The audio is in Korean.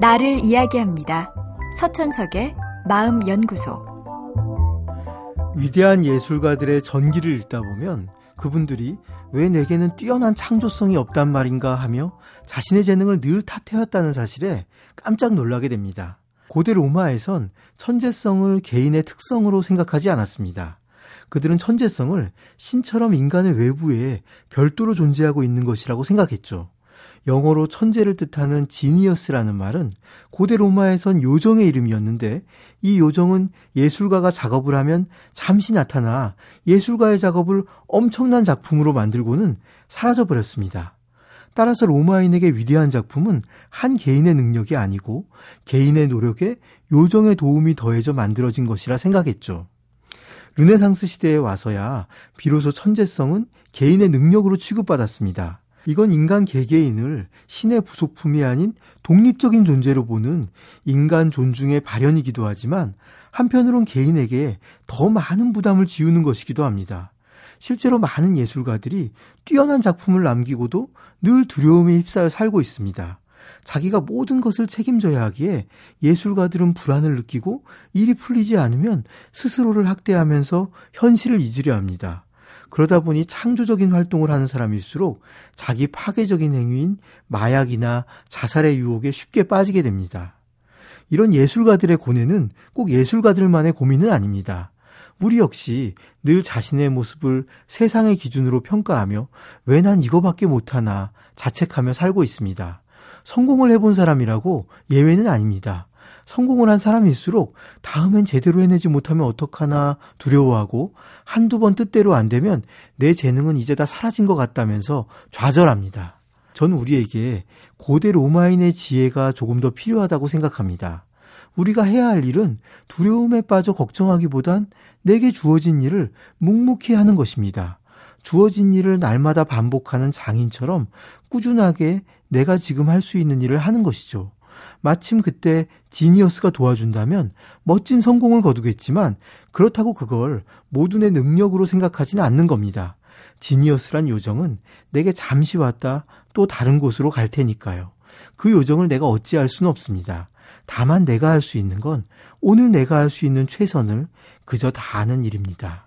나를 이야기합니다. 서천석의 마음연구소. 위대한 예술가들의 전기를 읽다 보면 그분들이 왜 내게는 뛰어난 창조성이 없단 말인가 하며 자신의 재능을 늘 탓해왔다는 사실에 깜짝 놀라게 됩니다. 고대 로마에선 천재성을 개인의 특성으로 생각하지 않았습니다. 그들은 천재성을 신처럼 인간의 외부에 별도로 존재하고 있는 것이라고 생각했죠. 영어로 천재를 뜻하는 지니어스라는 말은 고대 로마에선 요정의 이름이었는데 이 요정은 예술가가 작업을 하면 잠시 나타나 예술가의 작업을 엄청난 작품으로 만들고는 사라져 버렸습니다. 따라서 로마인에게 위대한 작품은 한 개인의 능력이 아니고 개인의 노력에 요정의 도움이 더해져 만들어진 것이라 생각했죠. 르네상스 시대에 와서야 비로소 천재성은 개인의 능력으로 취급받았습니다. 이건 인간 개개인을 신의 부속품이 아닌 독립적인 존재로 보는 인간 존중의 발현이기도 하지만 한편으론 개인에게 더 많은 부담을 지우는 것이기도 합니다. 실제로 많은 예술가들이 뛰어난 작품을 남기고도 늘 두려움에 휩싸여 살고 있습니다. 자기가 모든 것을 책임져야 하기에 예술가들은 불안을 느끼고 일이 풀리지 않으면 스스로를 학대하면서 현실을 잊으려 합니다. 그러다 보니 창조적인 활동을 하는 사람일수록 자기 파괴적인 행위인 마약이나 자살의 유혹에 쉽게 빠지게 됩니다. 이런 예술가들의 고뇌는 꼭 예술가들만의 고민은 아닙니다. 우리 역시 늘 자신의 모습을 세상의 기준으로 평가하며 왜 난 이거밖에 못하나 자책하며 살고 있습니다. 성공을 해본 사람이라고 예외는 아닙니다. 성공을 한 사람일수록 다음엔 제대로 해내지 못하면 어떡하나 두려워하고 한두 번 뜻대로 안 되면 내 재능은 이제 다 사라진 것 같다면서 좌절합니다. 전 우리에게 고대 로마인의 지혜가 조금 더 필요하다고 생각합니다. 우리가 해야 할 일은 두려움에 빠져 걱정하기보단 내게 주어진 일을 묵묵히 하는 것입니다. 주어진 일을 날마다 반복하는 장인처럼 꾸준하게 내가 지금 할 수 있는 일을 하는 것이죠. 마침 그때 지니어스가 도와준다면 멋진 성공을 거두겠지만 그렇다고 그걸 모두의 능력으로 생각하지는 않는 겁니다. 지니어스란 요정은 내게 잠시 왔다 또 다른 곳으로 갈 테니까요. 그 요정을 내가 어찌할 수는 없습니다. 다만 내가 할 수 있는 건 오늘 내가 할 수 있는 최선을 그저 다하는 일입니다.